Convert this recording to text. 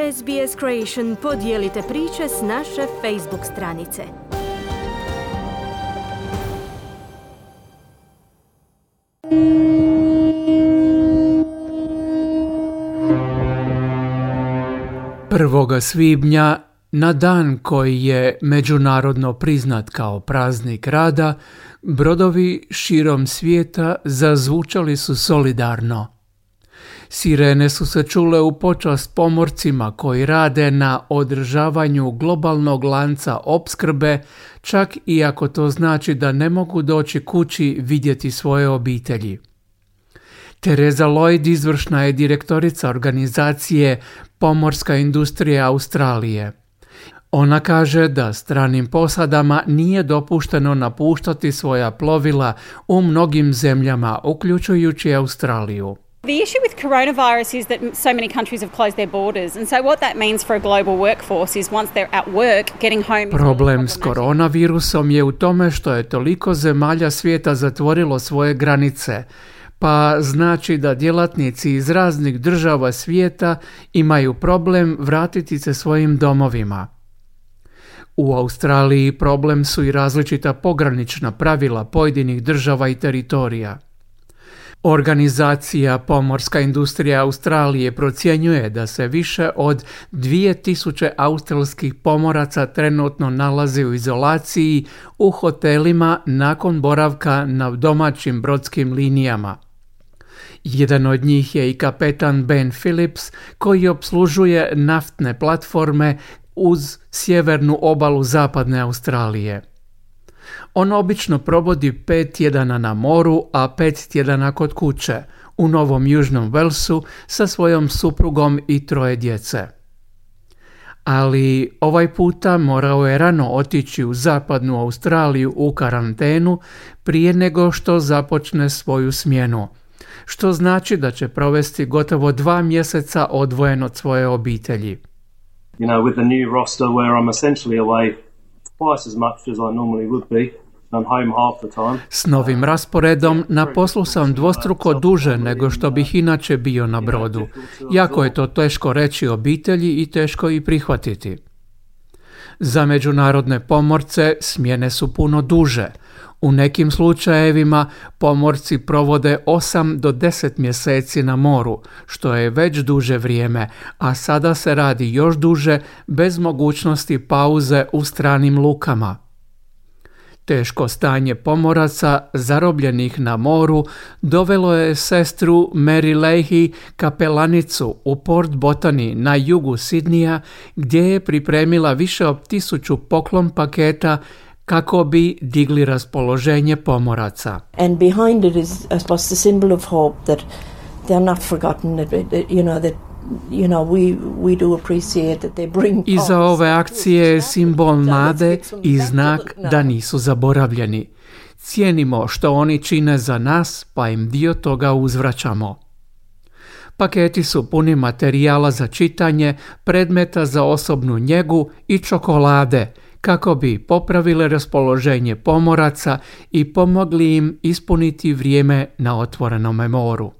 SBS Creation podijelite priče s naše Facebook stranice. Prvoga svibnja na dan koji je međunarodno priznat kao praznik rada, brodovi širom svijeta zazvučali su solidarno. Sirene su se čule u počast pomorcima koji rade na održavanju globalnog lanca opskrbe, čak i ako to znači da ne mogu doći kući vidjeti svoje obitelji. Tereza Lloyd izvršna je direktorica organizacije Pomorska industrija Australije. Ona kaže da stranim posadama nije dopušteno napuštati svoja plovila u mnogim zemljama, uključujući Australiju. The issue with coronavirus is that so many countries have closed their borders, and so what that means for a global workforce is once they're at work, getting home. Problem s koronavirusom je u tome što je toliko zemalja svijeta zatvorilo svoje granice, pa znači da djelatnici iz raznih država svijeta imaju problem vratiti se svojim domovima. U Australiji problem su i različita pogranična pravila pojedinih država i teritorija. Organizacija Pomorska industrija Australije procjenjuje da se više od 2000 australskih pomoraca trenutno nalazi u izolaciji u hotelima nakon boravka na domaćim brodskim linijama. Jedan od njih je i kapetan Ben Phillips koji obslužuje naftne platforme uz sjevernu obalu zapadne Australije. On obično provodi pet tjedana na moru, a pet tjedana kod kuće, u Novom Južnom Velsu sa svojom suprugom i troje djece. Ali ovaj puta morao je rano otići u zapadnu Australiju u karantenu prije nego što započne svoju smjenu, što znači da će provesti gotovo dva mjeseca odvojen od svoje obitelji. You know, with the new roster where I'm essentially away twice as much as I normally would be. S novim rasporedom na poslu sam dvostruko duže nego što bih inače bio na brodu. Jako je to teško reći obitelji i teško i prihvatiti. Za međunarodne pomorce smjene su puno duže. U nekim slučajevima pomorci provode 8 do 10 mjeseci na moru, što je već duže vrijeme, a sada se radi još duže bez mogućnosti pauze u stranim lukama. Teško stanje pomoraca zarobljenih na moru dovelo je sestru Mary Leahy kapelanicu u Port Botany na jugu Sidnija gdje je pripremila više od tisuću poklon paketa kako bi digli raspoloženje pomoraca. And behind it is, I suppose, the symbol of hope that they're not forgotten, that, you know, that you know, we, we do appreciate that they bring Iza ove akcije je simbol nade i znak da nisu zaboravljeni. Cijenimo što oni čine za nas, pa im dio toga uzvraćamo. Paketi su puni materijala za čitanje, predmeta za osobnu njegu i čokolade, kako bi popravile raspoloženje pomoraca i pomogli im ispuniti vrijeme na otvorenome moru.